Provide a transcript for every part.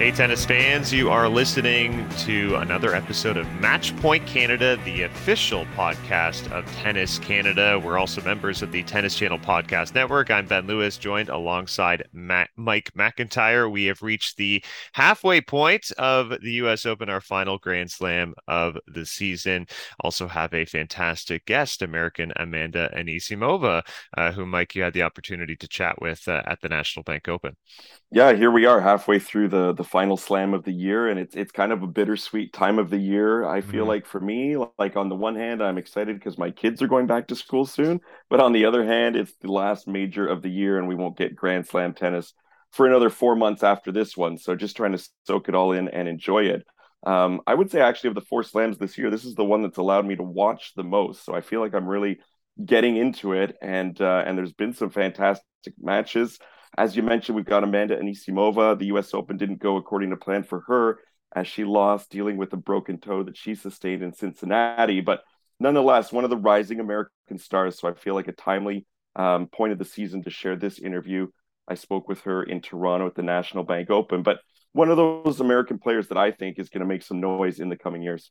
Hey, tennis fans, you are listening to another episode of Match Point Canada, the official podcast of Tennis Canada. We're also members of the Tennis Channel Podcast Network. I'm Ben Lewis, joined alongside Matt, Mike McIntyre. We have reached the halfway point of the U.S. Open, our final Grand Slam of the season. Also have a fantastic guest, American Amanda Anisimova, uh, who, Mike, you had the opportunity to chat with uh, at the National Bank Open. Yeah, here we are halfway through the the final slam of the year and it's it's kind of a bittersweet time of the year. I feel mm-hmm. like for me, like on the one hand, I'm excited because my kids are going back to school soon, but on the other hand, it's the last major of the year and we won't get Grand Slam tennis for another 4 months after this one. So just trying to soak it all in and enjoy it. Um, I would say actually of the four slams this year, this is the one that's allowed me to watch the most. So I feel like I'm really getting into it and uh, and there's been some fantastic matches. As you mentioned, we've got Amanda Anisimova. The U.S. Open didn't go according to plan for her as she lost dealing with a broken toe that she sustained in Cincinnati. But nonetheless, one of the rising American stars. So I feel like a timely um, point of the season to share this interview. I spoke with her in Toronto at the National Bank Open. But one of those American players that I think is going to make some noise in the coming years.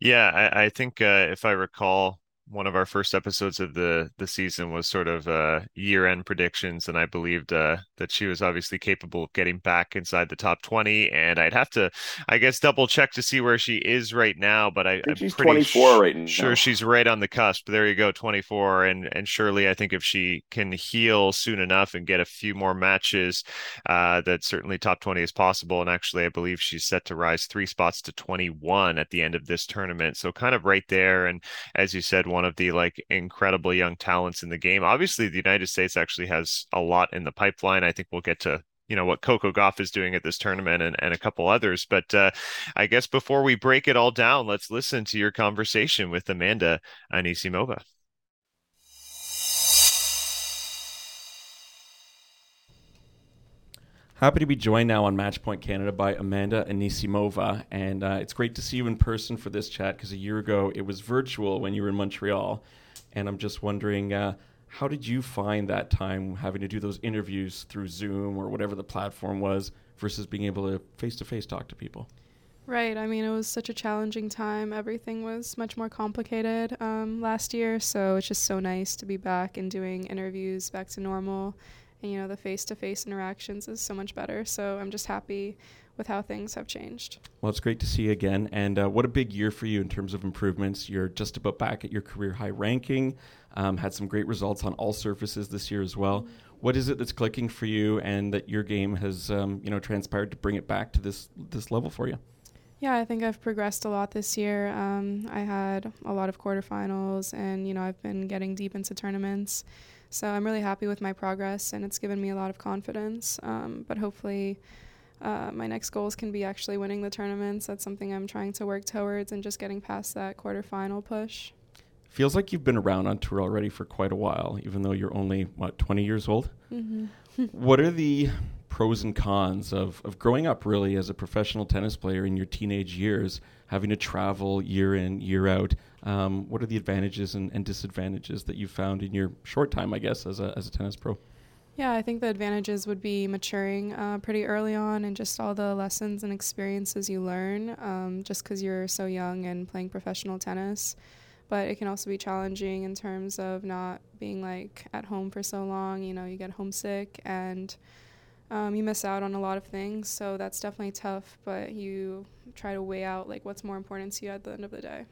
Yeah, I, I think uh, if I recall, one of our first episodes of the the season was sort of uh, year end predictions, and I believed uh, that she was obviously capable of getting back inside the top twenty. And I'd have to, I guess, double check to see where she is right now. But I, am she's twenty four right now. Sure, she's right on the cusp. There you go, twenty four. And and surely, I think if she can heal soon enough and get a few more matches, uh, that certainly top twenty is possible. And actually, I believe she's set to rise three spots to twenty one at the end of this tournament. So kind of right there. And as you said one of the like incredible young talents in the game. Obviously, the United States actually has a lot in the pipeline. I think we'll get to you know what Coco Gauff is doing at this tournament and, and a couple others. But uh, I guess before we break it all down, let's listen to your conversation with Amanda Anisimova. Happy to be joined now on Matchpoint Canada by Amanda Anisimova. And uh, it's great to see you in person for this chat because a year ago it was virtual when you were in Montreal. And I'm just wondering, uh, how did you find that time having to do those interviews through Zoom or whatever the platform was versus being able to face to face talk to people? Right. I mean, it was such a challenging time. Everything was much more complicated um, last year. So it's just so nice to be back and doing interviews back to normal and you know the face-to-face interactions is so much better so i'm just happy with how things have changed well it's great to see you again and uh, what a big year for you in terms of improvements you're just about back at your career high ranking um, had some great results on all surfaces this year as well mm-hmm. what is it that's clicking for you and that your game has um, you know transpired to bring it back to this this level for you yeah, I think I've progressed a lot this year. Um, I had a lot of quarterfinals, and you know I've been getting deep into tournaments. So I'm really happy with my progress, and it's given me a lot of confidence. Um, but hopefully, uh, my next goals can be actually winning the tournaments. That's something I'm trying to work towards, and just getting past that quarterfinal push. Feels like you've been around on tour already for quite a while, even though you're only what 20 years old. Mm-hmm. what are the pros and cons of, of growing up really as a professional tennis player in your teenage years, having to travel year in, year out. Um, what are the advantages and, and, disadvantages that you found in your short time, I guess, as a, as a tennis pro? Yeah, I think the advantages would be maturing uh, pretty early on and just all the lessons and experiences you learn um, just because you're so young and playing professional tennis. But it can also be challenging in terms of not being like at home for so long. You know, you get homesick and um, you miss out on a lot of things. So that's definitely tough, but you try to weigh out like what's more important to you at the end of the day.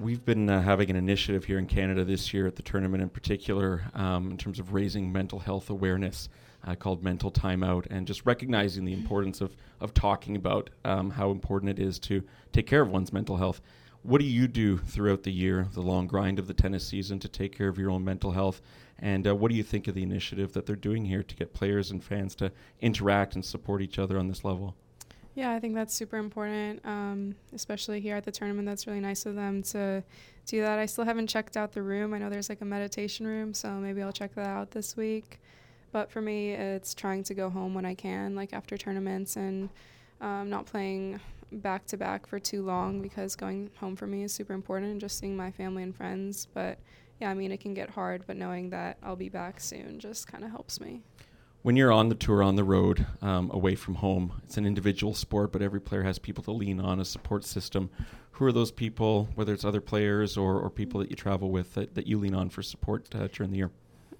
We've been uh, having an initiative here in Canada this year at the tournament in particular um, in terms of raising mental health awareness uh, called Mental Timeout and just recognizing the importance of, of talking about um, how important it is to take care of one's mental health. What do you do throughout the year, the long grind of the tennis season, to take care of your own mental health and uh, what do you think of the initiative that they're doing here to get players and fans to interact and support each other on this level? Yeah, I think that's super important, um, especially here at the tournament. That's really nice of them to do that. I still haven't checked out the room. I know there's like a meditation room, so maybe I'll check that out this week. But for me, it's trying to go home when I can, like after tournaments, and um, not playing back to back for too long because going home for me is super important and just seeing my family and friends. But yeah, I mean, it can get hard, but knowing that I'll be back soon just kind of helps me. When you're on the tour, on the road, um, away from home, it's an individual sport, but every player has people to lean on, a support system. Who are those people, whether it's other players or, or people that you travel with, that, that you lean on for support uh, during the year?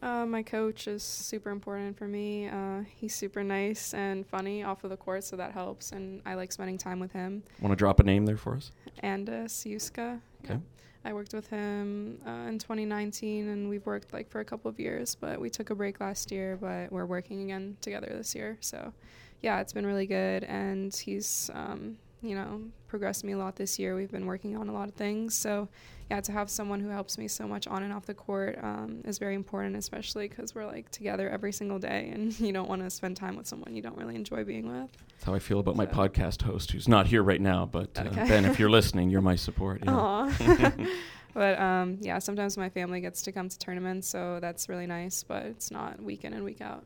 Uh, my coach is super important for me. Uh, he's super nice and funny off of the court, so that helps. And I like spending time with him. Want to drop a name there for us? Andis Juska. Okay. Yeah. I worked with him uh, in 2019, and we've worked like for a couple of years. But we took a break last year, but we're working again together this year. So, yeah, it's been really good, and he's um, you know progressed me a lot this year. We've been working on a lot of things. So, yeah, to have someone who helps me so much on and off the court um, is very important, especially because we're like together every single day, and you don't want to spend time with someone you don't really enjoy being with. That's how I feel about my podcast host, who's not here right now. But uh, Okay. Ben, if you're listening, you're my support. Yeah. But um, yeah, sometimes my family gets to come to tournaments, so that's really nice. But it's not week in and week out.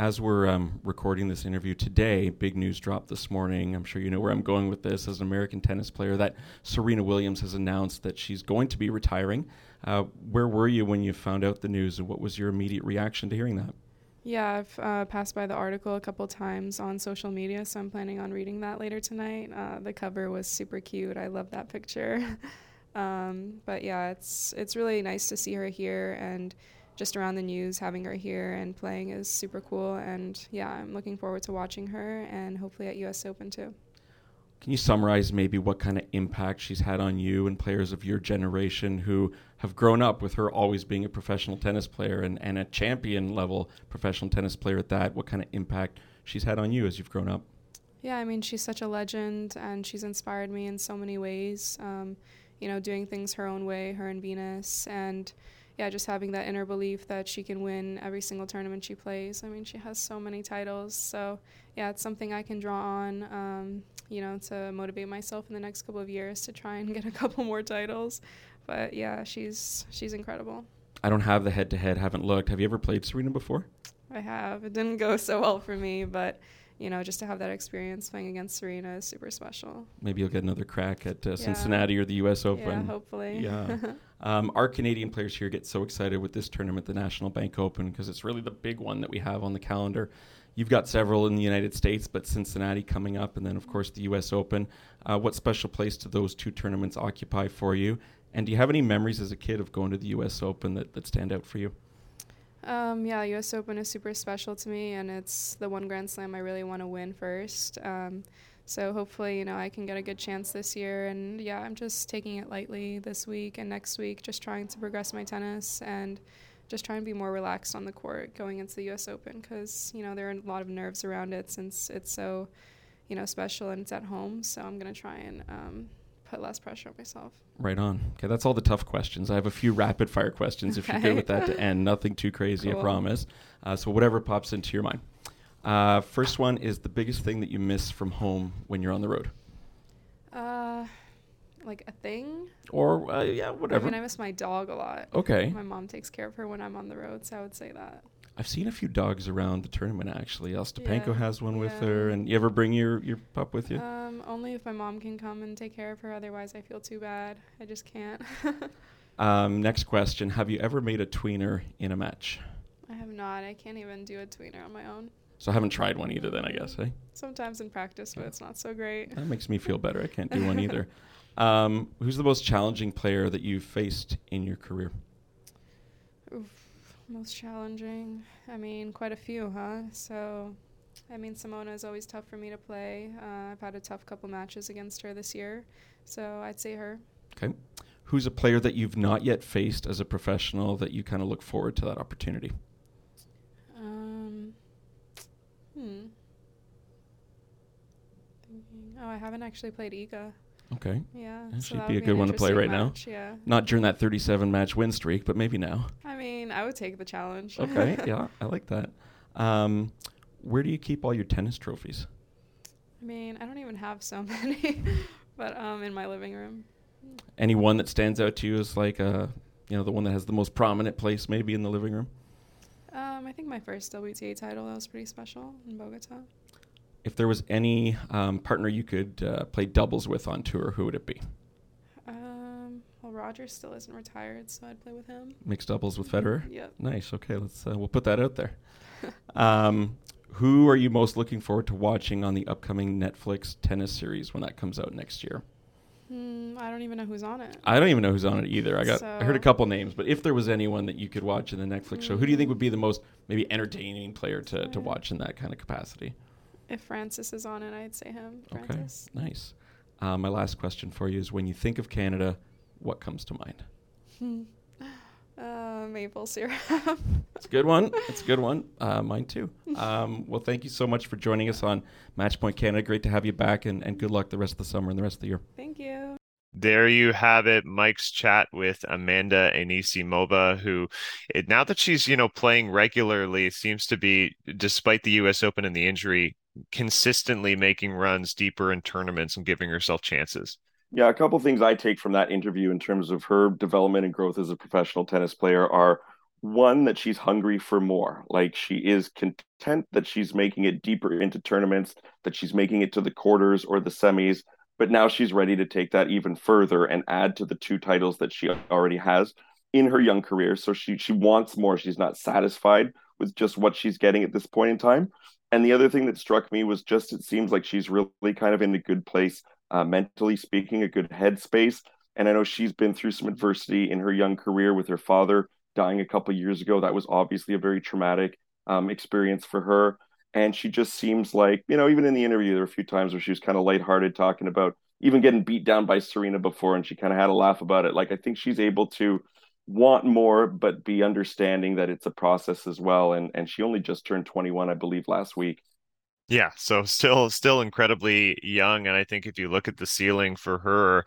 As we're um, recording this interview today, big news dropped this morning. I'm sure you know where I'm going with this. As an American tennis player, that Serena Williams has announced that she's going to be retiring. Uh, where were you when you found out the news, and what was your immediate reaction to hearing that? Yeah, I've uh, passed by the article a couple times on social media, so I'm planning on reading that later tonight. Uh, the cover was super cute. I love that picture. um, but yeah, it's it's really nice to see her here and just around the news, having her here and playing is super cool. And yeah, I'm looking forward to watching her and hopefully at U.S. Open too. Can you summarize maybe what kind of impact she's had on you and players of your generation who have grown up with her always being a professional tennis player and, and a champion level professional tennis player at that? What kind of impact she's had on you as you've grown up? Yeah, I mean, she's such a legend, and she's inspired me in so many ways. Um, you know, doing things her own way, her and Venus, and yeah, just having that inner belief that she can win every single tournament she plays. I mean, she has so many titles, so yeah, it's something I can draw on. Um, you know, to motivate myself in the next couple of years to try and get a couple more titles. But yeah, she's she's incredible. I don't have the head to head, haven't looked. Have you ever played Serena before? I have. It didn't go so well for me, but you know, just to have that experience playing against Serena is super special. Maybe you'll get another crack at uh, Yeah. Cincinnati or the U.S. Open. Yeah, hopefully. Yeah. Um, our Canadian players here get so excited with this tournament, the National Bank Open, because it's really the big one that we have on the calendar. You've got several in the United States, but Cincinnati coming up, and then, of course, the U.S. Open. Uh, what special place do those two tournaments occupy for you? And do you have any memories as a kid of going to the U.S. Open that, that stand out for you? Um, yeah, U.S. Open is super special to me, and it's the one Grand Slam I really want to win first. Um, so hopefully, you know, I can get a good chance this year. And yeah, I'm just taking it lightly this week and next week, just trying to progress my tennis and just trying to be more relaxed on the court going into the U.S. Open because you know there are a lot of nerves around it since it's so, you know, special and it's at home. So I'm gonna try and um, put less pressure on myself. Right on. Okay, that's all the tough questions. I have a few rapid fire questions if you're good with that to end. Nothing too crazy, I promise. Uh, so, whatever pops into your mind. Uh, first one is the biggest thing that you miss from home when you're on the road? Uh, like a thing. Or, uh, yeah, whatever. I mean, I miss my dog a lot. okay. My mom takes care of her when I'm on the road, so I would say that. I've seen a few dogs around the tournament, actually. Ostapenko Yeah, has one with her. And you ever bring your, your pup with you? Um, only if my mom can come and take care of her. Otherwise, I feel too bad. I just can't. Um, next question Have you ever made a tweener in a match? I have not. I can't even do a tweener on my own. So, I haven't tried one either, then, I guess, eh? Sometimes in practice, but it's not so great. That makes me feel better. I can't do one either. Um, who's the most challenging player that you've faced in your career? Oof, most challenging. I mean, quite a few, huh? So, I mean, Simona is always tough for me to play. Uh, I've had a tough couple matches against her this year, so I'd say her. Okay. Who's a player that you've not yet faced as a professional that you kind of look forward to that opportunity? Um, hmm. Thinking. Oh, I haven't actually played Iga. Okay. Yeah, Yeah, so she'd be a good one to play right now. Yeah. Not during that 37 match win streak, but maybe now. I mean, I would take the challenge. Okay. yeah, I like that. Um, where do you keep all your tennis trophies? I mean, I don't even have so many, but um, in my living room. Any one that stands out to you as like a, you know, the one that has the most prominent place maybe in the living room? Um, I think my first WTA title that was pretty special in Bogota. If there was any um, partner you could uh, play doubles with on tour, who would it be? Um, well, Roger still isn't retired, so I'd play with him. Mixed doubles with Federer. Yep. Nice. Okay, let's uh, we'll put that out there. um, who are you most looking forward to watching on the upcoming Netflix tennis series when that comes out next year? Hmm, I don't even know who's on it. I don't even know who's on it either. I got I heard a couple names, but if there was anyone that you could watch in the Netflix show, who do you think would be the most maybe entertaining player to, to Mm. watch in that kind of capacity? If Frances is on it, I'd say him. Okay, nice. Uh, my last question for you is: When you think of Canada, what comes to mind? Hmm. Uh, maple syrup. It's a good one. It's a good one. Uh, mine too. Um, well, thank you so much for joining us on Matchpoint Canada. Great to have you back, and, and good luck the rest of the summer and the rest of the year. Thank you. There you have it, Mike's chat with Amanda Anisimova, who it, now that she's, you know, playing regularly, seems to be, despite the US Open and the injury, consistently making runs deeper in tournaments and giving herself chances. Yeah, a couple things I take from that interview in terms of her development and growth as a professional tennis player are one that she's hungry for more. Like she is content that she's making it deeper into tournaments, that she's making it to the quarters or the semis, but now she's ready to take that even further and add to the two titles that she already has in her young career. So she she wants more. She's not satisfied with just what she's getting at this point in time. And the other thing that struck me was just it seems like she's really kind of in a good place uh, mentally speaking, a good headspace. And I know she's been through some adversity in her young career with her father dying a couple years ago. That was obviously a very traumatic um, experience for her. And she just seems like, you know, even in the interview, there were a few times where she was kind of lighthearted talking about even getting beat down by Serena before, and she kind of had a laugh about it. Like, I think she's able to want more, but be understanding that it's a process as well. And and she only just turned 21, I believe, last week. Yeah, so still still incredibly young and I think if you look at the ceiling for her,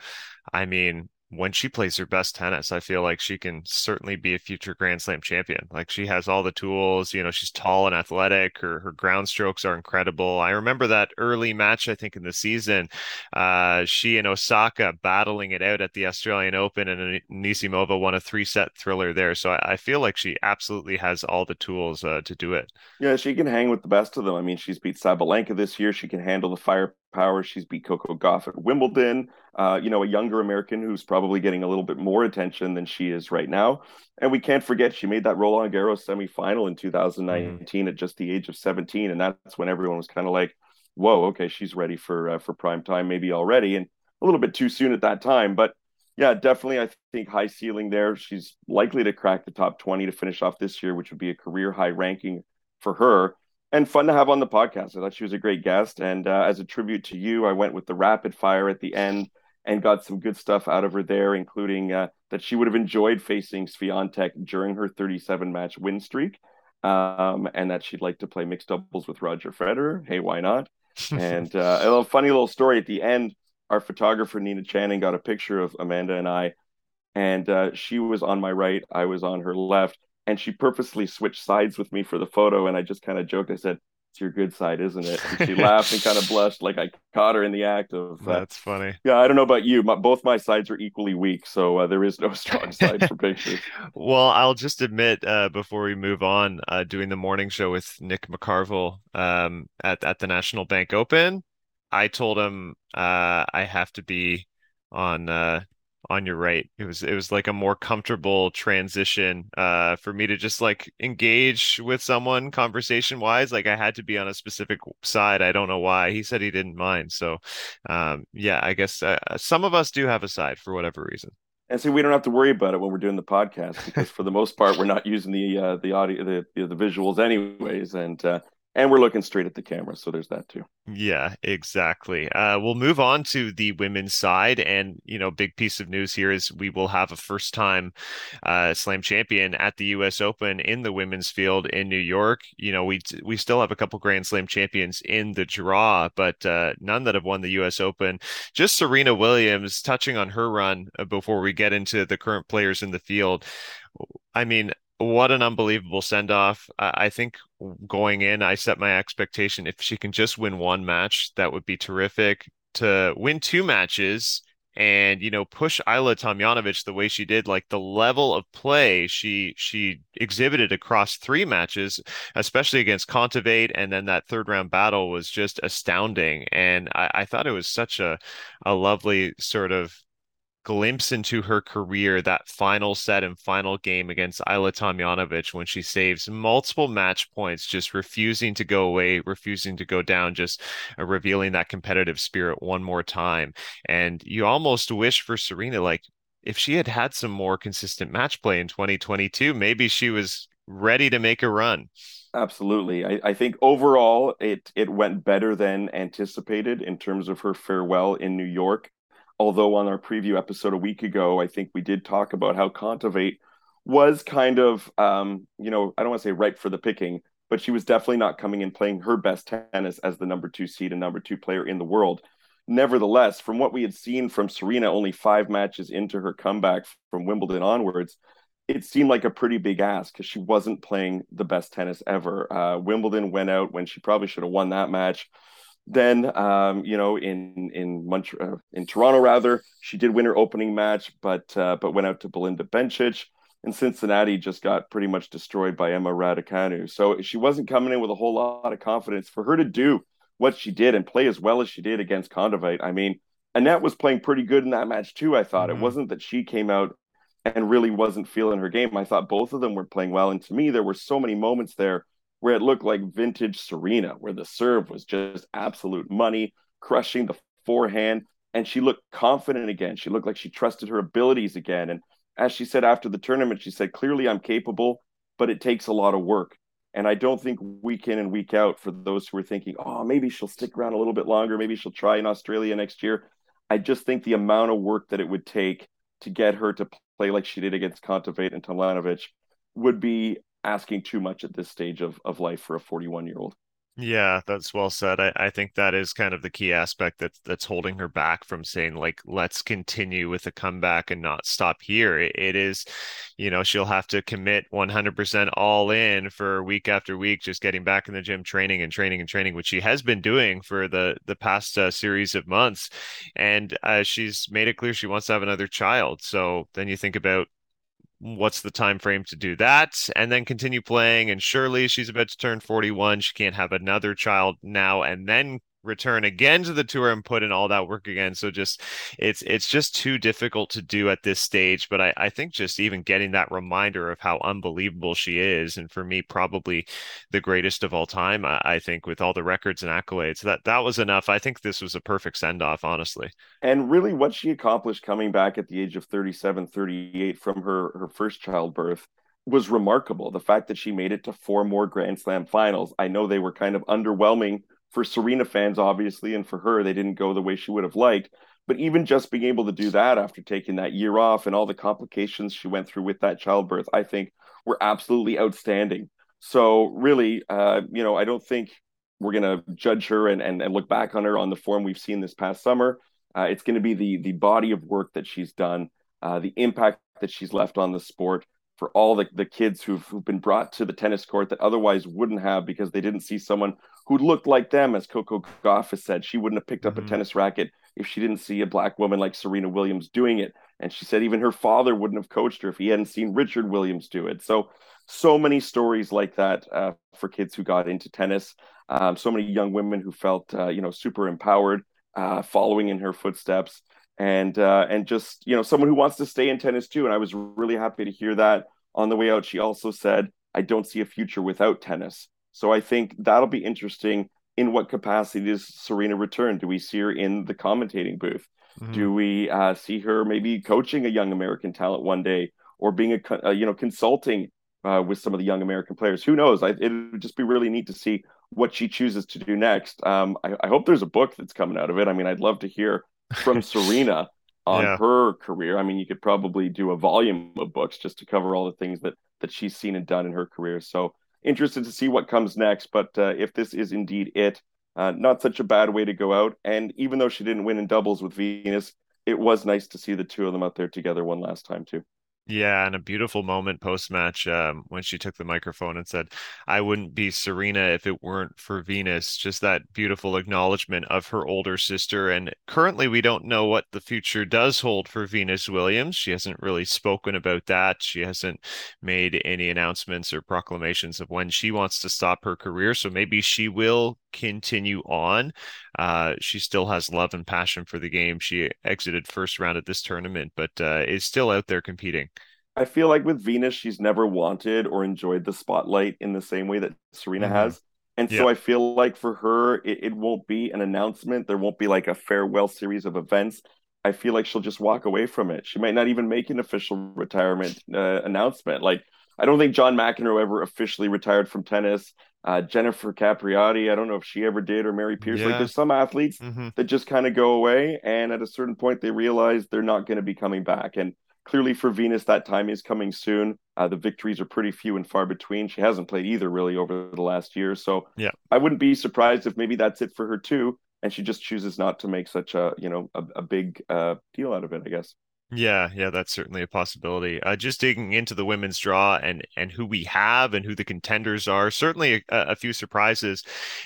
I mean, when she plays her best tennis, I feel like she can certainly be a future Grand Slam champion. Like she has all the tools, you know, she's tall and athletic, her her ground strokes are incredible. I remember that early match I think in the season, uh she and Osaka battling it out at the Australian Open and Nisimova won a three-set thriller there. So I, I feel like she absolutely has all the tools uh, to do it. Yeah, she can hang with the best of them. I mean, she's beat Sabalenka this year. She can handle the firepower. She's beat Coco Gauff at Wimbledon. Uh, you know, a younger American who's probably getting a little bit more attention than she is right now. And we can't forget she made that Roland Garros semifinal in 2019 mm. at just the age of 17, and that's when everyone was kind of like, "Whoa, okay, she's ready for uh, for prime time, maybe already." And a little bit too soon at that time, but yeah, definitely. I think high ceiling there. She's likely to crack the top 20 to finish off this year, which would be a career high ranking for her and fun to have on the podcast. I thought she was a great guest. And uh, as a tribute to you, I went with the rapid fire at the end and got some good stuff out of her there, including uh, that she would have enjoyed facing Swiatek during her 37 match win streak. Um, and that she'd like to play mixed doubles with Roger Federer. Hey, why not? and uh, a little funny little story at the end. Our photographer Nina Channing got a picture of Amanda and I, and uh, she was on my right, I was on her left, and she purposely switched sides with me for the photo. And I just kind of joked. I said, "It's your good side, isn't it?" And she laughed and kind of blushed, like I caught her in the act of. Uh, That's funny. Yeah, I don't know about you, but both my sides are equally weak, so uh, there is no strong side for pictures. Well, I'll just admit uh, before we move on, uh, doing the morning show with Nick McCarville um, at at the National Bank Open, I told him uh, I have to be on uh, on your right. It was it was like a more comfortable transition uh, for me to just like engage with someone conversation wise. Like I had to be on a specific side. I don't know why. He said he didn't mind. So um, yeah, I guess uh, some of us do have a side for whatever reason. And see, we don't have to worry about it when we're doing the podcast because for the most part, we're not using the uh, the audio, the the visuals, anyways, and uh, and we're looking straight at the camera, so there's that too. Yeah, exactly. Uh, we'll move on to the women's side, and you know, big piece of news here is we will have a first-time uh, Slam champion at the U.S. Open in the women's field in New York. You know, we we still have a couple Grand Slam champions in the draw, but uh, none that have won the U.S. Open. Just Serena Williams. Touching on her run before we get into the current players in the field. I mean, what an unbelievable send off. I think going in, I set my expectation if she can just win one match, that would be terrific. To win two matches and you know push Ajla Tomljanovic the way she did, like the level of play she she exhibited across three matches, especially against Kontaveit, and then that third round battle was just astounding. And I, I thought it was such a a lovely sort of glimpse into her career that final set and final game against Ajla Tomljanovic when she saves multiple match points, just refusing to go away, refusing to go down, just uh, revealing that competitive spirit one more time. And you almost wish for Serena, like, if she had had some more consistent match play in 2022, maybe she was ready to make a run. Absolutely. I, I, think overall it it went better than anticipated in terms of her farewell in New York. Although on our preview episode a week ago, I think we did talk about how Kontaveit was kind of um, you know, I don't want to say ripe for the picking, but she was definitely not coming in playing her best tennis as the number two seed and number two player in the world. Nevertheless, from what we had seen from Serena only five matches into her comeback from Wimbledon onwards, it seemed like a pretty big ask because she wasn't playing the best tennis ever. Uh, Wimbledon went out when she probably should have won that match. Then, um, you know, in in Mont- uh, in Toronto, rather, she did win her opening match, but uh, but went out to Belinda Bencic. And Cincinnati just got pretty much destroyed by Emma Raducanu. So she wasn't coming in with a whole lot of confidence for her to do what she did and play as well as she did against Kontaveit. I mean, Anett was playing pretty good in that match too. I thought mm-hmm. it wasn't that she came out and really wasn't feeling her game. I thought both of them were playing well. And to me, there were so many moments there where it looked like vintage Serena, where the serve was just absolute money, crushing the forehand. And she looked confident again. She looked like she trusted her abilities again. And as she said after the tournament, she said, clearly I'm capable, but it takes a lot of work. And I don't think week in and week out for those who are thinking, oh, maybe she'll stick around a little bit longer. Maybe she'll try in Australia next year. I just think the amount of work that it would take to get her to play like she did against Kontaveit and Tomljanovic would be asking too much at this stage of, of life for a 41 year old. Yeah, that's well said. I, I think that is kind of the key aspect that's that's holding her back from saying like let's continue with the comeback and not stop here. it, it is, you know, she'll have to commit 100% all in for week after week, just getting back in the gym, training and training and training, which she has been doing for the the past uh, series of months, and uh, she's made it clear she wants to have another child. So then you think about what's the time frame to do that? And then continue playing and surely she's about to turn 41 she can't have another child now and then return again to the tour and put in all that work again. So just it's it's just too difficult to do at this stage. But I, I think just even getting that reminder of how unbelievable she is, and for me, probably the greatest of all time, I, I think, with all the records and accolades, that that was enough. I think this was a perfect send off, honestly. And really what she accomplished coming back at the age of 37, 38 from her her first childbirth was remarkable. The fact that she made it to four more Grand Slam finals. I know they were kind of underwhelming for Serena fans, obviously, and for her, they didn't go the way she would have liked. But even just being able to do that after taking that year off and all the complications she went through with that childbirth, I think were absolutely outstanding. So really, uh, you know, I don't think we're going to judge her and, and, and look back on her on the form we've seen this past summer. Uh, it's going to be the the body of work that she's done, uh, the impact that she's left on the sport, for all the, the kids who've, who've been brought to the tennis court that otherwise wouldn't have because they didn't see someone who looked like them. As Coco Gauff has said, she wouldn't have picked up mm-hmm. a tennis racket if she didn't see a black woman like Serena Williams doing it. And she said even her father wouldn't have coached her if he hadn't seen Richard Williams do it. So, so many stories like that uh, for kids who got into tennis. Um, so many young women who felt, uh, you know, super empowered, uh, following in her footsteps and uh, and just you know someone who wants to stay in tennis too. And I was really happy to hear that on the way out, she also said, I don't see a future without tennis. So I think that'll be interesting. In what capacity does Serena return? Do we see her in the commentating booth? Mm-hmm. Do we uh, see her maybe coaching a young American talent one day, or being a, uh, you know consulting uh, with some of the young American players? Who knows? I, it would just be really neat to see what she chooses to do next. Um, I, I, hope there's a book that's coming out of it. I mean, I'd love to hear from Serena on yeah. her career. I mean, you could probably do a volume of books just to cover all the things that that she's seen and done in her career. So interested to see what comes next. But uh, if this is indeed it, uh, not such a bad way to go out. And even though she didn't win in doubles with Venus, it was nice to see the two of them out there together one last time too. Yeah, and a beautiful moment post match um, when she took the microphone and said, I wouldn't be Serena if it weren't for Venus. Just that beautiful acknowledgement of her older sister. And currently, we don't know what the future does hold for Venus Williams. She hasn't really spoken about that. She hasn't made any announcements or proclamations of when she wants to stop her career. So maybe she will continue on. Uh, she still has love and passion for the game. She exited first round at this tournament, but uh, is still out there competing. I feel like with Venus, she's never wanted or enjoyed the spotlight in the same way that Serena mm-hmm. has. And so I feel like for her, it, it, won't be an announcement. There won't be like a farewell series of events. I feel like she'll just walk away from it. She might not even make an official retirement uh, announcement. Like, I don't think John McEnroe ever officially retired from tennis. Uh, Jennifer Capriati, I don't know if she ever did, or Mary Pierce. Yeah. Like, there's some athletes mm-hmm. that just kind of go away, and at a certain point, they realize they're not going to be coming back. And clearly, for Venus, that time is coming soon. Uh, the victories are pretty few and far between. She hasn't played either really over the last year, so yeah, I wouldn't be surprised if maybe that's it for her too, and she just chooses not to make such a you know a, a big uh, deal out of it. I guess. Yeah, yeah, that's certainly a possibility. Uh, just digging into the women's draw and and who we have and who the contenders are, certainly a, a few surprises.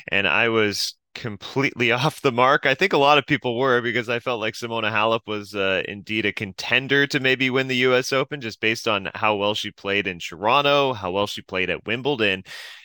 And I was completely off the mark. I think a lot of people were because I felt like Simona Halep was uh, indeed a contender to maybe win the U.S. Open just based on how well she played in Toronto, how well she played at Wimbledon,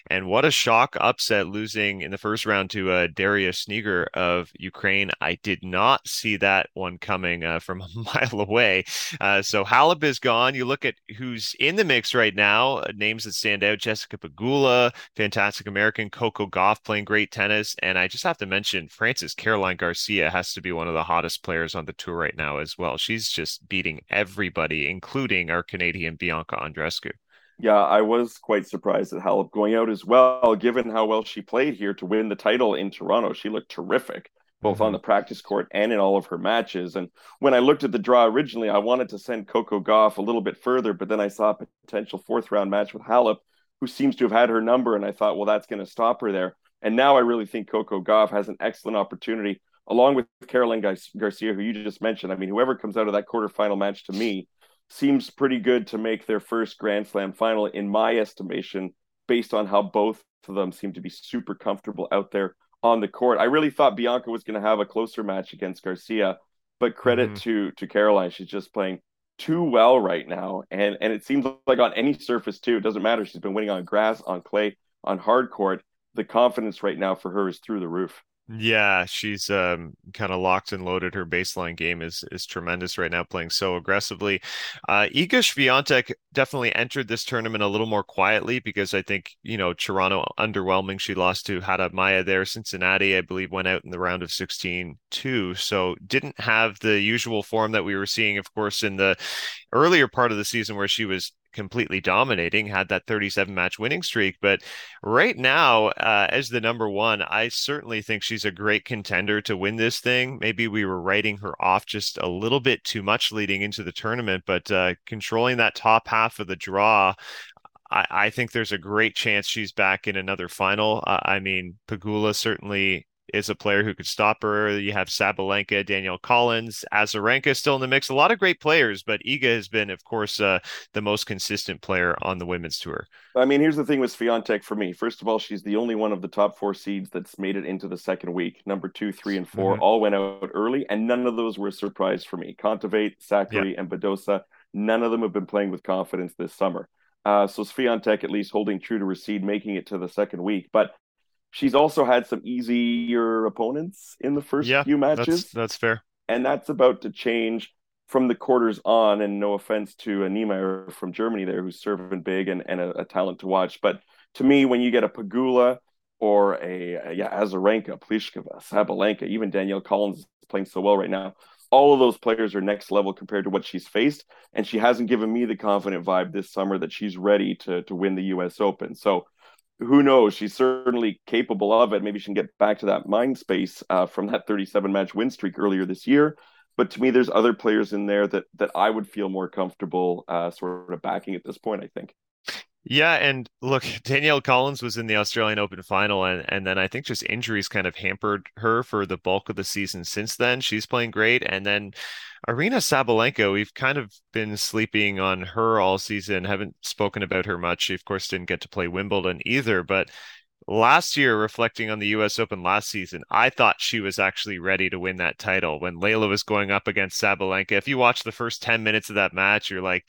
and what a shock upset losing in the first round to uh, Daria Snigur of Ukraine. I did not see that one coming uh, from a mile away. Uh, so Halep is gone. You look at who's in the mix right now, uh, names that stand out Jessica Pegula, fantastic American, Coco Gauff playing great tennis. And I just have to mention Frances Caroline Garcia has to be one of the hottest players on the tour right now as well. She's just beating everybody, including our Canadian Bianca Andreescu. Yeah, I was quite surprised at Halep going out as well, given how well she played here to win the title in Toronto. She looked terrific, both mm-hmm. on the practice court and in all of her matches. And when I looked at the draw originally, I wanted to send Coco Gauff a little bit further, but then I saw a potential fourth round match with Halep, who seems to have had her number. And I thought, well, that's going to stop her there. And now I really think Coco Gauff has an excellent opportunity, along with Caroline Garcia, who you just mentioned. I mean, whoever comes out of that quarterfinal match to me seems pretty good to make their first Grand Slam final, in my estimation, based on how both of them seem to be super comfortable out there on the court. I really thought Bianca was going to have a closer match against Garcia, but credit mm-hmm. to to Caroline, she's just playing too well right now, and and it seems like on any surface too, it doesn't matter. She's been winning on grass, on clay, on hard court. The confidence right now for her is through the roof. Yeah, she's um, kind of locked and loaded. Her baseline game is is tremendous right now, playing so aggressively. Uh, Iga Swiatek definitely entered this tournament a little more quietly because I think you know Toronto underwhelming. She lost to Haddad Maia there. Cincinnati, I believe, went out in the round of 16 too, so didn't have the usual form that we were seeing, of course, in the earlier part of the season where she was completely dominating, had that 37 match winning streak. But right now, uh, as the number one, I certainly think she's a great contender to win this thing. Maybe we were writing her off just a little bit too much leading into the tournament, but uh, controlling that top half of the draw. I, think there's a great chance she's back in another final. Uh, I mean, Pegula certainly is a player who could stop her. You have Sabalenka, Danielle Collins, Azarenka still in the mix. A lot of great players, but Iga has been, of course, uh, the most consistent player on the women's tour. I mean, here's the thing with Swiatek for me. First of all, she's the only one of the top four seeds that's made it into the second week. Number two, three, and 4 mm-hmm. all went out early, and none of those were a surprise for me. Kontaveit, Sakkari, yeah. and Badosa, none of them have been playing with confidence this summer. Uh, so Swiatek at least holding true to her seed, making it to the second week. But She's also had some easier opponents in the first yeah, few matches. That's, that's fair. And that's about to change from the quarters on. And no offense to a Niemeier from Germany there, who's serving big and, and a, a, talent to watch. But to me, when you get a Pegula or a, a yeah, Azarenka, Pliskova, Sabalenka, even Danielle Collins is playing so well right now. All of those players are next level compared to what she's faced, and she hasn't given me the confident vibe this summer that she's ready to to win the U.S. Open. So who knows? She's certainly capable of it. Maybe she can get back to that mind space uh, from that 37 match win streak earlier this year. But to me, there's other players in there that that I would feel more comfortable uh, sort of backing at this point. I think. Yeah, and look, Danielle Collins was in the Australian Open final, and and then I think just injuries kind of hampered her for the bulk of the season since then. She's playing great, and then Aryna Sabalenka, we've kind of been sleeping on her all season. Haven't spoken about her much. She of course didn't get to play Wimbledon either, but last year, reflecting on the US Open last season, I thought she was actually ready to win that title when Leylah was going up against Sabalenka. If you watch the first 10 minutes of that match, you're like,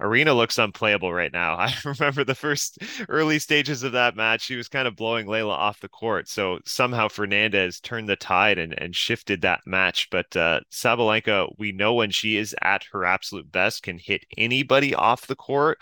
Aryna looks unplayable right now. I remember the first early stages of that match. She was kind of blowing Leylah off the court. So somehow Fernandez turned the tide and, and shifted that match. But uh, Sabalenka, we know when she is at her absolute best, can hit anybody off the court.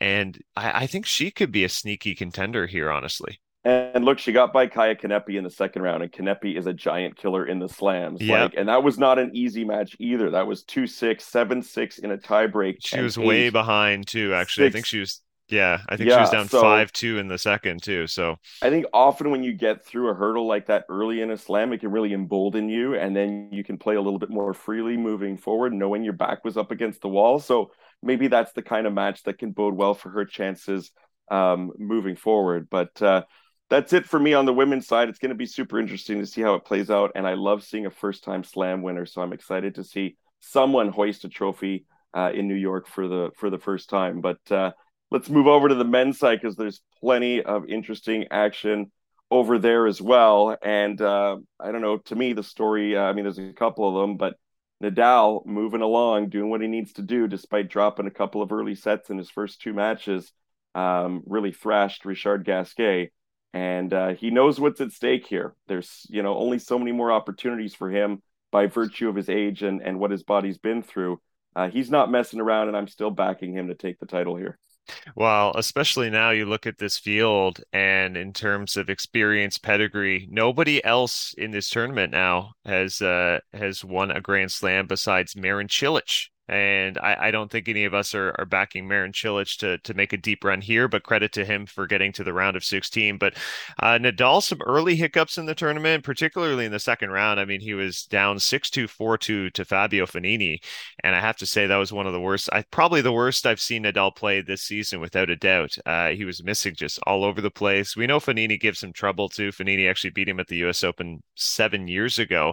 And I, I think she could be a sneaky contender here, honestly. And look, she got by Kaia Kanepi in the second round, and Kanepi is a giant killer in the slams. Yeah. Like, and that was not an easy match either. That was 2 6, 7 6 in a tiebreak. She was eight, way behind, too, actually. Six. I think she was, yeah, I think yeah, she was down so, 5 2 in the second, too. So I think often when you get through a hurdle like that early in a slam, it can really embolden you, and then you can play a little bit more freely moving forward, knowing your back was up against the wall. So maybe that's the kind of match that can bode well for her chances um, moving forward. But, uh, that's it for me on the women's side. It's going to be super interesting to see how it plays out. And I love seeing a first time slam winner. So I'm excited to see someone hoist a trophy uh, in New York for the for the first time. But uh, let's move over to the men's side because there's plenty of interesting action over there as well. And uh, I don't know, to me, the story, uh, I mean, there's a couple of them, but Nadal moving along, doing what he needs to do despite dropping a couple of early sets in his first two matches, um, really thrashed Richard Gasquet and uh, he knows what's at stake here. There's you know only so many more opportunities for him by virtue of his age and and what his body's been through. Uh, he's not messing around, and I'm still backing him to take the title here. Well, especially now you look at this field and in terms of experience, pedigree, nobody else in this tournament now has uh, has won a Grand Slam besides Marin Cilic. And I, I, don't think any of us are, are backing Marin Cilic to, to make a deep run here, but credit to him for getting to the round of 16. But uh, Nadal, some early hiccups in the tournament, particularly in the second round. I mean, he was down 6 2 4 2 to Fabio Fognini. And I have to say, that was one of the worst, I, probably the worst I've seen Nadal play this season, without a doubt. Uh, he was missing just all over the place. We know Fognini gives him trouble too. Fognini actually beat him at the US Open seven years ago.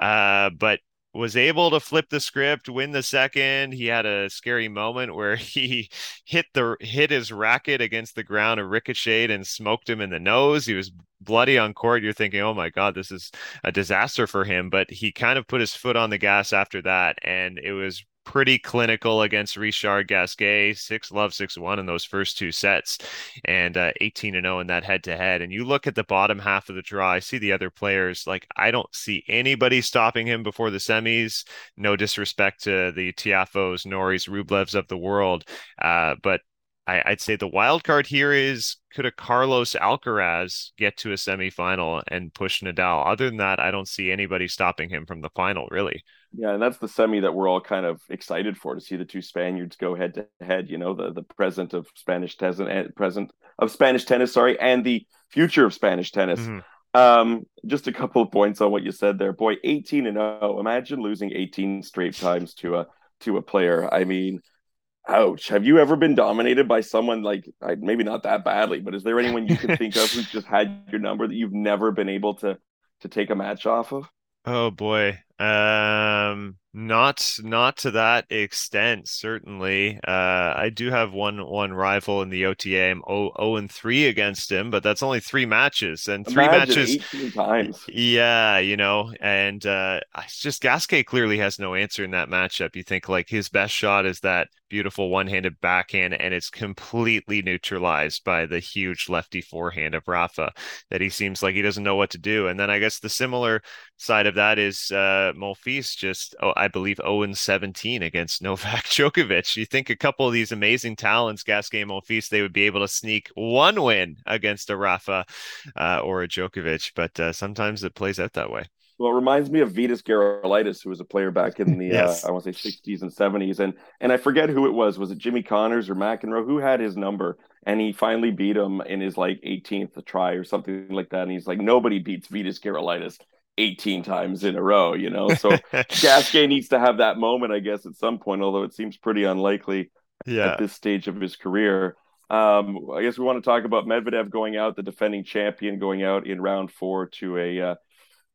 Uh, but was able to flip the script, win the second. He had a scary moment where he hit the hit his racket against the ground and ricocheted and smoked him in the nose. He was bloody on court. You're thinking, "Oh my god, this is a disaster for him." But he kind of put his foot on the gas after that, and it was pretty clinical against Richard Gasquet, six love, six one in those first two sets, and uh, 18 and 0 in that head to head. And you look at the bottom half of the draw, I see the other players. Like I don't see anybody stopping him before the semis. No disrespect to the Tiafos, Norries, Rublevs of the world, uh, but I, would say the wild card here is could a Carlos Alcaraz get to a semifinal and push Nadal? Other than that, I don't see anybody stopping him from the final, really. Yeah, and that's the semi that we're all kind of excited for to see the two Spaniards go head to head. You know, the the present of Spanish tennis, eh, present of Spanish tennis, sorry, and the future of Spanish tennis. Mm-hmm. Um, just a couple of points on what you said there, boy. Eighteen and zero. Oh, imagine losing eighteen straight times to a to a player. I mean, ouch. Have you ever been dominated by someone like maybe not that badly, but is there anyone you can think of who's just had your number that you've never been able to to take a match off of? Oh boy. Um not not to that extent, certainly. Uh, I do have one one rival in the OTA. I'm 0, 0 and 3 against him, but that's only three matches and three Imagine matches 18 times. Yeah, you know, and uh it's just Gasquet clearly has no answer in that matchup. You think like his best shot is that beautiful one-handed backhand and it's completely neutralized by the huge lefty forehand of Rafa that he seems like he doesn't know what to do. And then I guess the similar side of that is uh Monfils just oh I believe 0 17 against Novak Djokovic. You think a couple of these amazing talents, Gasquet and Monfils, they would be able to sneak one win against a Rafa uh, or a Djokovic, but uh, sometimes it plays out that way. Well, it reminds me of Vitas Gerulaitis, who was a player back in the uh, yes. uh, I want to say 60s and 70s, and and I forget who it was. Was it Jimmy Connors or McEnroe? Who had his number? And he finally beat him in his like 18th try or something like that. And he's like, nobody beats Vitas Gerulaitis. 18 times in a row, you know. So Gasquet needs to have that moment, I guess, at some point, although it seems pretty unlikely yeah. at this stage of his career. Um, I guess we want to talk about Medvedev going out, the defending champion, going out in round four to a uh,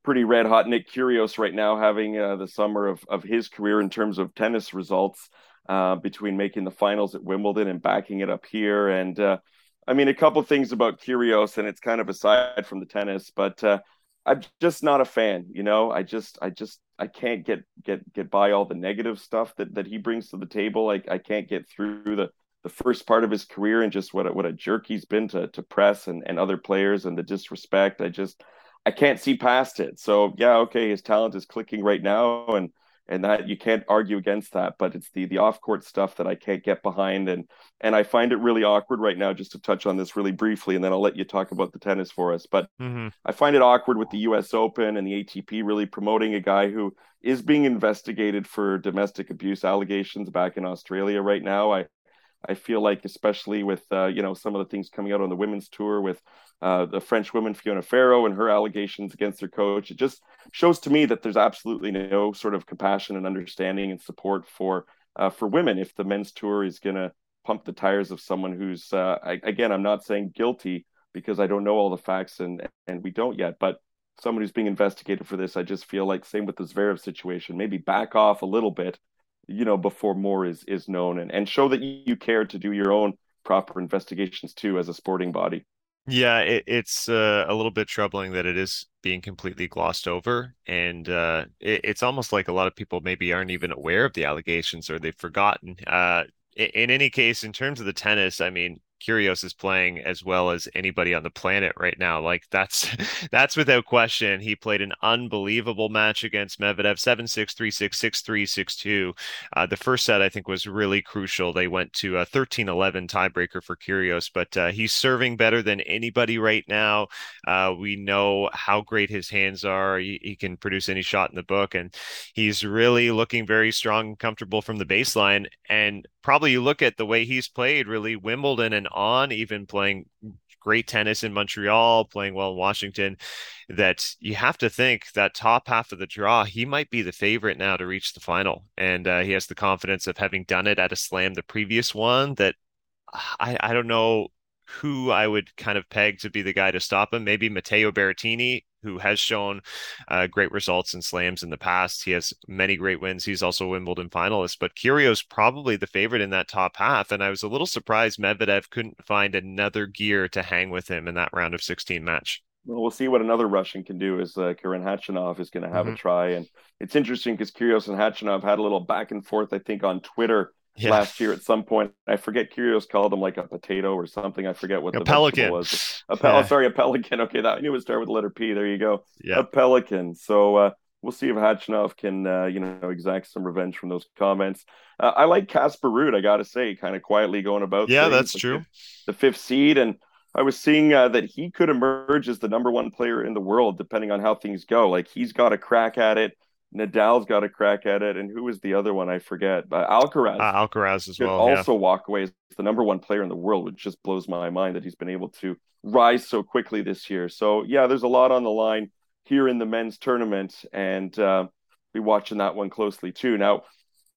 pretty red hot Nick Kyrgios right now, having uh, the summer of, of his career in terms of tennis results uh, between making the finals at Wimbledon and backing it up here. And uh, I mean, a couple things about Kyrgios, and it's kind of aside from the tennis, but uh, I'm just not a fan. You know, I just, I just, I can't get get get by all the negative stuff that that he brings to the table. Like, I can't get through the the first part of his career and just what a, what a jerk he's been to to press and and other players and the disrespect. I just, I can't see past it. So yeah, okay, his talent is clicking right now, and and that you can't argue against that but it's the the off court stuff that I can't get behind and and I find it really awkward right now just to touch on this really briefly and then I'll let you talk about the tennis for us but mm-hmm. I find it awkward with the US Open and the ATP really promoting a guy who is being investigated for domestic abuse allegations back in Australia right now I I feel like, especially with uh, you know some of the things coming out on the women's tour with uh, the French woman Fiona Ferro and her allegations against her coach, it just shows to me that there's absolutely no sort of compassion and understanding and support for uh, for women if the men's tour is going to pump the tires of someone who's uh, I, again I'm not saying guilty because I don't know all the facts and and we don't yet, but someone who's being investigated for this, I just feel like same with the Zverev situation, maybe back off a little bit you know before more is is known and and show that you care to do your own proper investigations too as a sporting body. Yeah it, it's uh, a little bit troubling that it is being completely glossed over and uh, it, it's almost like a lot of people maybe aren't even aware of the allegations or they've forgotten. Uh, in, in any case in terms of the tennis i mean Kyrgios is playing as well as anybody on the planet right now. Like that's that's without question. He played an unbelievable match against Medvedev 7-6, 3-6, 6-3, 6-2. Uh, the first set I think was really crucial. They went to a 13-11 tiebreaker for Kyrgios, but uh, he's serving better than anybody right now. Uh, we know how great his hands are. He, he, can produce any shot in the book, and he's really looking very strong and comfortable from the baseline. And probably you look at the way he's played, really Wimbledon and on, even playing great tennis in Montreal, playing well in Washington, that you have to think that top half of the draw, he might be the favorite now to reach the final. And uh, he has the confidence of having done it at a slam the previous one that I, I don't know who I would kind of peg to be the guy to stop him. Maybe Matteo Berrettini, who has shown uh, great results in slams in the past. He has many great wins. He's also Wimbledon finalist, but Kyrgios probably the favorite in that top half. And I was a little surprised Medvedev couldn't find another gear to hang with him in that round of 16 match. Well, we'll see what another Russian can do. Is uh, Karen Khachanov is going to have mm-hmm. a try, and it's interesting because Kyrgios and Khachanov had a little back and forth. I think on Twitter yeah. last year at some point. I forget Kyrgios called him like a potato or something. I forget what a the pelican was. A pe- yeah. sorry, a pelican. Okay, that I knew it started with the letter P. There you go. Yeah. A pelican. So uh, we'll see if Khachanov can uh, you know exact some revenge from those comments. Uh, I like Casper Ruud. I got to say, kind of quietly going about. Yeah, that's the true. Fifth, the fifth seed and. I was seeing uh, that he could emerge as the number one player in the world, depending on how things go. Like he's got a crack at it. Nadal's got a crack at it, and who was the other one? I forget. But Alcaraz, uh, Alcaraz as well, also yeah. walk away as the number one player in the world, which just blows my mind that he's been able to rise so quickly this year. So yeah, there's a lot on the line here in the men's tournament, and uh, be watching that one closely too. Now,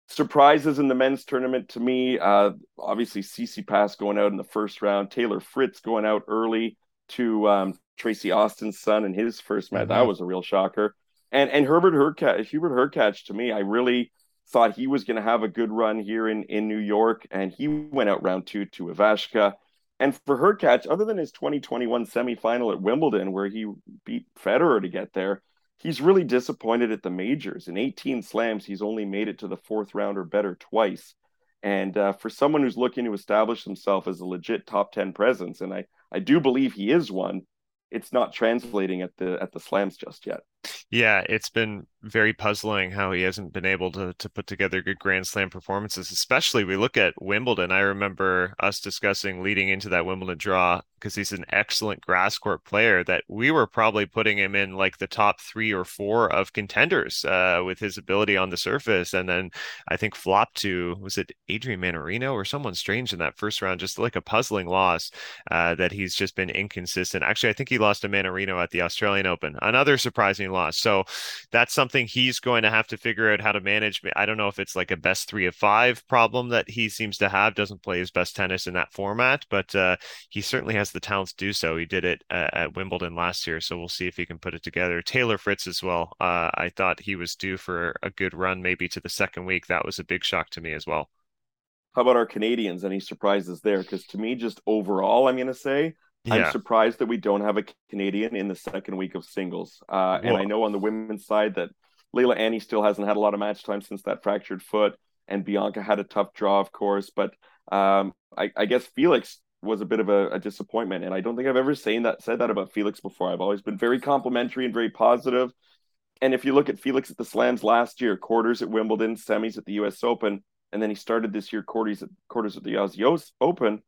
surprises in the men's tournament to me, uh, obviously Tsitsipas going out in the first round, Taylor Fritz going out early to um, Tracy Austin's son in his first match. Mm-hmm. That was a real shocker. And and Herbert Hurkacz, Hubert Hurkacz, to me, I really thought he was going to have a good run here in in New York, and he went out round two to Ivashka. And for Hurkacz, other than his 2021 semifinal at Wimbledon, where he beat Federer to get there, he's really disappointed at the majors. In 18 slams, he's only made it to the fourth round or better twice. And uh, for someone who's looking to establish himself as a legit top 10 presence, and I, I do believe he is one, it's not translating at the at the slams just yet. Yeah, it's been very puzzling how he hasn't been able to to put together good Grand Slam performances. Especially we look at Wimbledon. I remember us discussing leading into that Wimbledon draw because he's an excellent grass court player that we were probably putting him in like the top three or four of contenders uh, with his ability on the surface. And then I think flopped to was it Adrian Mannarino or someone strange in that first round, just like a puzzling loss uh, that he's just been inconsistent. Actually, I think he lost to Mannarino at the Australian Open. Another surprising loss. So that's something he's going to have to figure out how to manage. I don't know if it's like a best three of five problem that he seems to have. Doesn't play his best tennis in that format, but uh, he certainly has the talent to do so. He did it uh, at Wimbledon last year, so we'll see if he can put it together. Taylor Fritz as well. Uh, I thought he was due for a good run, maybe to the second week. That was a big shock to me as well. how about our Canadians? Any surprises there? Because to me, just overall, I'm going to say yeah. I'm surprised that we don't have a Canadian in the second week of singles. Uh, and I know on the women's side that Leylah Annie still hasn't had a lot of match time since that fractured foot, and Bianca had a tough draw, of course. But um, I, I, guess Felix was a bit of a, a, disappointment, and I don't think I've ever saying that said that about Felix before. I've always been very complimentary and very positive. And if you look at Felix at the Slams last year, quarters at Wimbledon, semis at the U.S. Open, and then he started this year quarters at quarters at the Aussie Open,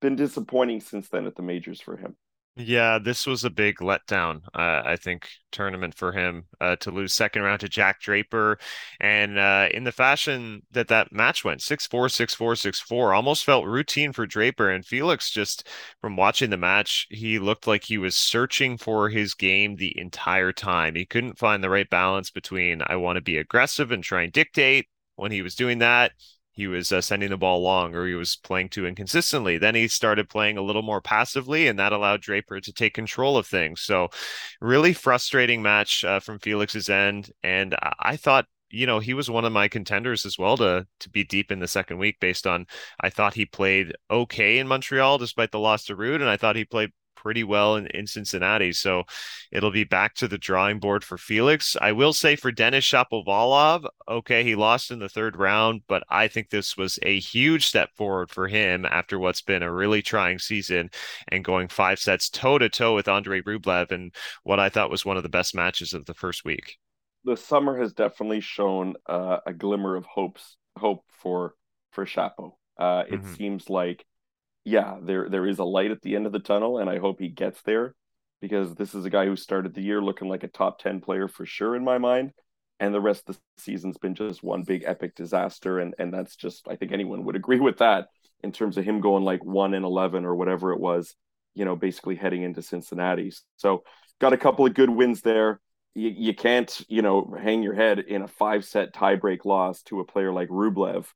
been disappointing since then at the majors for him. Yeah, this was a big letdown, uh, I think, tournament for him uh, to lose second round to Jack Draper. And uh, in the fashion that that match went 6 4, 6 4, 6 4, almost felt routine for Draper. And Felix, just from watching the match, he looked like he was searching for his game the entire time. He couldn't find the right balance between I want to be aggressive and try and dictate. When he was doing that, he was uh, sending the ball long or he was playing too inconsistently. Then he started playing a little more passively, and that allowed Draper to take control of things. So, really frustrating match uh, from Felix's end. And I thought you know he was one of my contenders as well to to be deep in the second week based on I thought he played okay in Montreal despite the loss to Ruud and I thought he played pretty well in, in Cincinnati. So it'll be back to the drawing board for Felix. I will say for Denis Shapovalov, okay, he lost in the third round, but I think this was a huge step forward for him after what's been a really trying season and going five sets toe to toe with Andrei Rublev and what I thought was one of the best matches of the first week. The summer has definitely shown uh, a glimmer of hopes, hope for for Shapo. Uh, it mm-hmm. seems like yeah, there there is a light at the end of the tunnel, and I hope he gets there because this is a guy who started the year looking like a top ten player for sure in my mind, and the rest of the season's been just one big epic disaster, and and that's just I think anyone would agree with that in terms of him going like one and eleven or whatever it was, you know, basically heading into Cincinnati. So got a couple of good wins there. You, you can't, you know, hang your head in a five set tiebreak loss to a player like Rublev.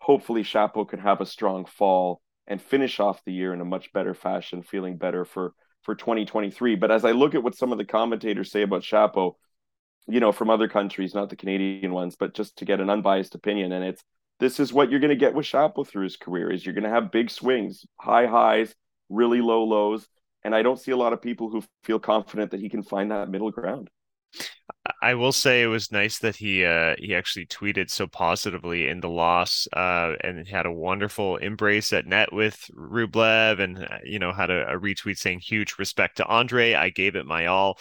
Hopefully, Shapo can have a strong fall and finish off the year in a much better fashion, feeling better for for 2023. But as I look at what some of the commentators say about Shapo, you know, from other countries, not the Canadian ones, but just to get an unbiased opinion, and it's this is what you're going to get with Shapo through his career is you're going to have big swings, high highs, really low lows, and I don't see a lot of people who feel confident that he can find that middle ground. I will say it was nice that he uh, he actually tweeted so positively in the loss, uh, and had a wonderful embrace at net with Rublev, and uh, you know had a, a, retweet saying huge respect to Andre. I gave it my all.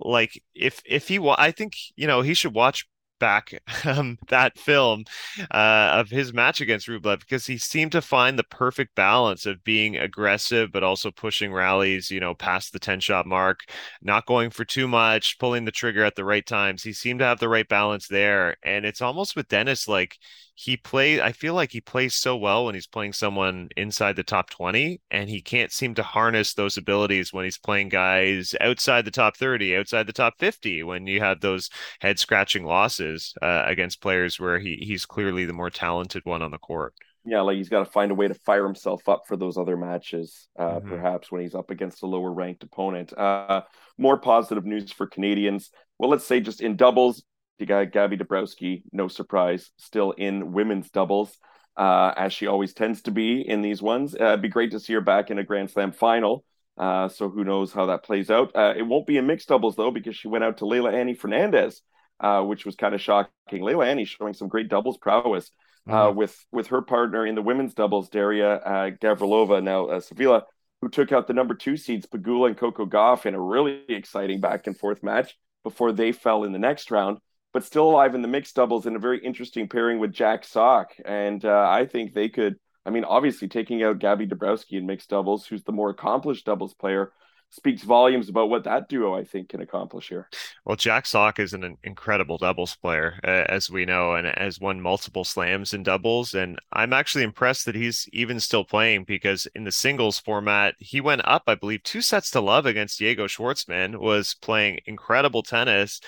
Like if if he, wa- I think you know he should watch back um, that film uh, of his match against Rublev because he seemed to find the perfect balance of being aggressive but also pushing rallies, you know, past the 10 shot mark, not going for too much, pulling the trigger at the right times. He seemed to have the right balance there. And it's almost with Denis like he plays i feel like he plays so well when he's playing someone inside the top 20 and he can't seem to harness those abilities when he's playing guys outside the top 30 outside the top 50 when you have those head scratching losses uh, against players where he he's clearly the more talented one on the court. Yeah like he's got to find a way to fire himself up for those other matches uh, mm-hmm. perhaps when he's up against a lower ranked opponent. Uh, more positive news for canadians. Well let's say just in doubles Gabby Dabrowski, no surprise, still in women's doubles, uh, as she always tends to be in these ones. Uh, it'd be great to see her back in a Grand Slam final. Uh, so who knows how that plays out? Uh, it won't be in mixed doubles though, because she went out to Leylah Annie Fernandez, uh, which was kind of shocking. Leila Annie showing some great doubles prowess uh, mm-hmm. with with her partner in the women's doubles, Daria Gavrilova, now Saville, who took out the number two seeds, Pegula and Coco Gauff, in a really exciting back and forth match before they fell in the next round but still alive in the mixed doubles in a very interesting pairing with Jack Sock. And uh, I think they could, I mean, obviously taking out Gabby Dabrowski in mixed doubles, who's the more accomplished doubles player, speaks volumes about what that duo I think can accomplish here. Well, Jack Sock is an incredible doubles player, uh, as we know, and has won multiple slams in doubles. And I'm actually impressed that he's even still playing because in the singles format, he went up, I believe, two sets to love against Diego Schwartzman, was playing incredible tennis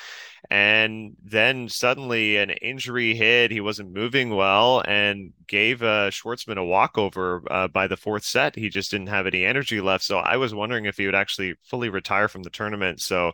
And then suddenly an injury hit. He wasn't moving well and gave uh, Schwartzman a walkover uh, by the fourth set. He just didn't have any energy left. So I was wondering if he would actually fully retire from the tournament. So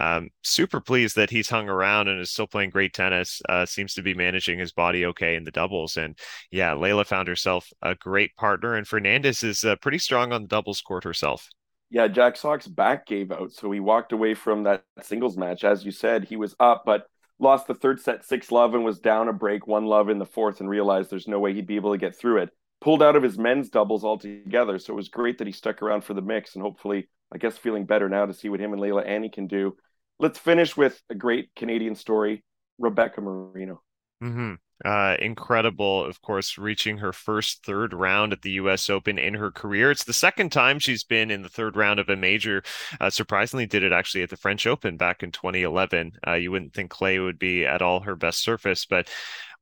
um, super pleased that he's hung around and is still playing great tennis. Uh, seems to be managing his body okay in the doubles. And yeah, Leylah found herself a great partner, and Fernandez is uh, pretty strong on the doubles court herself. Yeah, Jack Sock's back gave out, so he walked away from that singles match. As you said, he was up, but lost the third set six love and was down a break one love in the fourth and realized there's no way he'd be able to get through it. Pulled out of his men's doubles altogether, so it was great that he stuck around for the mix and hopefully, I guess, feeling better now to see what him and Leylah Annie can do. Let's finish with a great Canadian story, Rebecca Marino. Mm-hmm. Uh, incredible, of course, reaching her first third round at the U.S. Open in her career. It's the second time she's been in the third round of a major. Uh, surprisingly, did it actually at the French Open back in 2011. Uh, you wouldn't think clay would be at all her best surface, but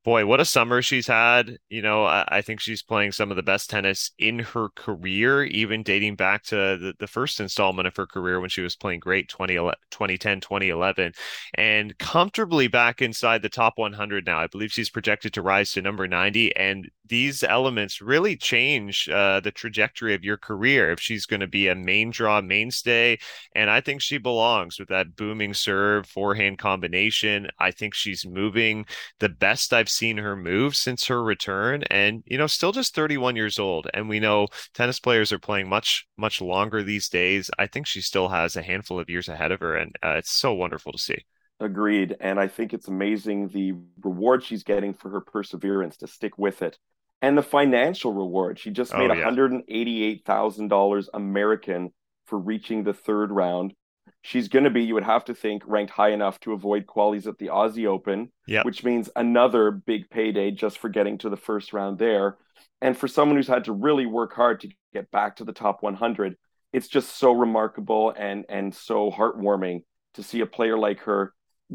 boy, what a summer she's had. You know, I, I, think she's playing some of the best tennis in her career, even dating back to the, the first installment of her career when she was playing great 2010, 2011, and comfortably back inside the top 100 now. I believe she's projected to rise to number 90. And these elements really change uh, the trajectory of your career if she's going to be a main draw mainstay. And I think she belongs with that booming serve, forehand combination. I think she's moving the best I've seen her move since her return. And, you know, still just 31 years old. And we know tennis players are playing much, much longer these days. I think she still has a handful of years ahead of her. And uh, it's so wonderful to see. Agreed. And I think it's amazing the reward she's getting for her perseverance to stick with it and the financial reward. She just made oh, yeah. $188,000 American for reaching the third round. She's going to be, you would have to think, ranked high enough to avoid qualies at the Aussie Open, yep. which means another big payday just for getting to the first round there. And for someone who's had to really work hard to get back to the top 100, it's just so remarkable and and so heartwarming to see a player like her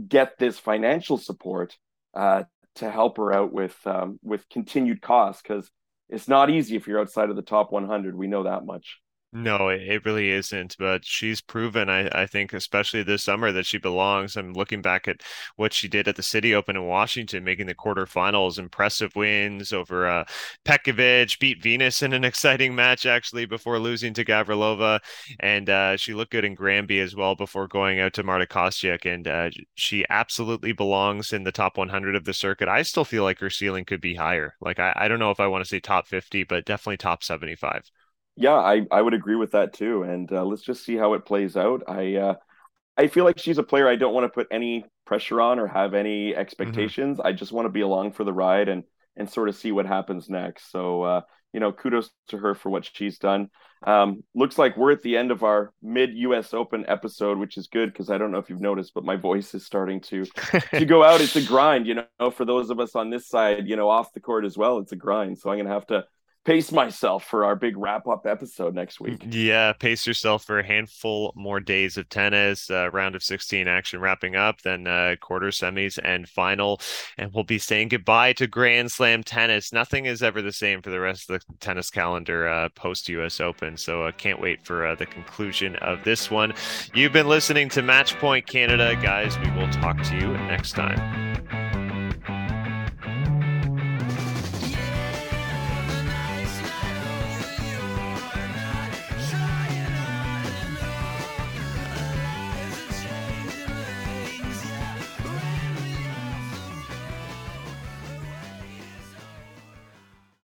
get this financial support uh, to help her out with um, with continued costs because it's not easy if you're outside of the top 100. We know that much. No, it really isn't. But she's proven, I, I think, especially this summer, that she belongs. I'm looking back at what she did at the City Open in Washington, making the quarterfinals, impressive wins over uh, Petkovic, beat Venus in an exciting match, actually, before losing to Gavrilova. And uh, she looked good in Granby as well before going out to Marta Kostyuk. And uh, she absolutely belongs in the top 100 of the circuit. I still feel like her ceiling could be higher. Like, I, I don't know if I want to say top 50, but definitely top 75 yeah, I, I would agree with that too. And uh, let's just see how it plays out. I uh, I feel like she's a player I don't want to put any pressure on or have any mm-hmm. expectations. Mm-hmm. I just want to be along for the ride and and sort of see what happens next. So uh, you know, kudos to her for what she's done. Um, looks like we're at the end of our mid U.S. Open episode, which is good because I don't know if you've noticed, but my voice is starting to to go out. It's a grind, you know, for those of us on this side, you know, off the court as well. It's a grind. So I'm gonna have to pace myself for our big wrap up episode next week. Yeah, pace yourself for a handful more days of tennis, uh, round of 16 action wrapping up, then uh, quarter semis and final. And we'll be saying goodbye to Grand Slam tennis. Nothing is ever the same for the rest of the tennis calendar uh, post US Open. So I uh, can't wait for uh, the conclusion of this one. You've been listening to Match Point Canada. Guys, we will talk to you next time.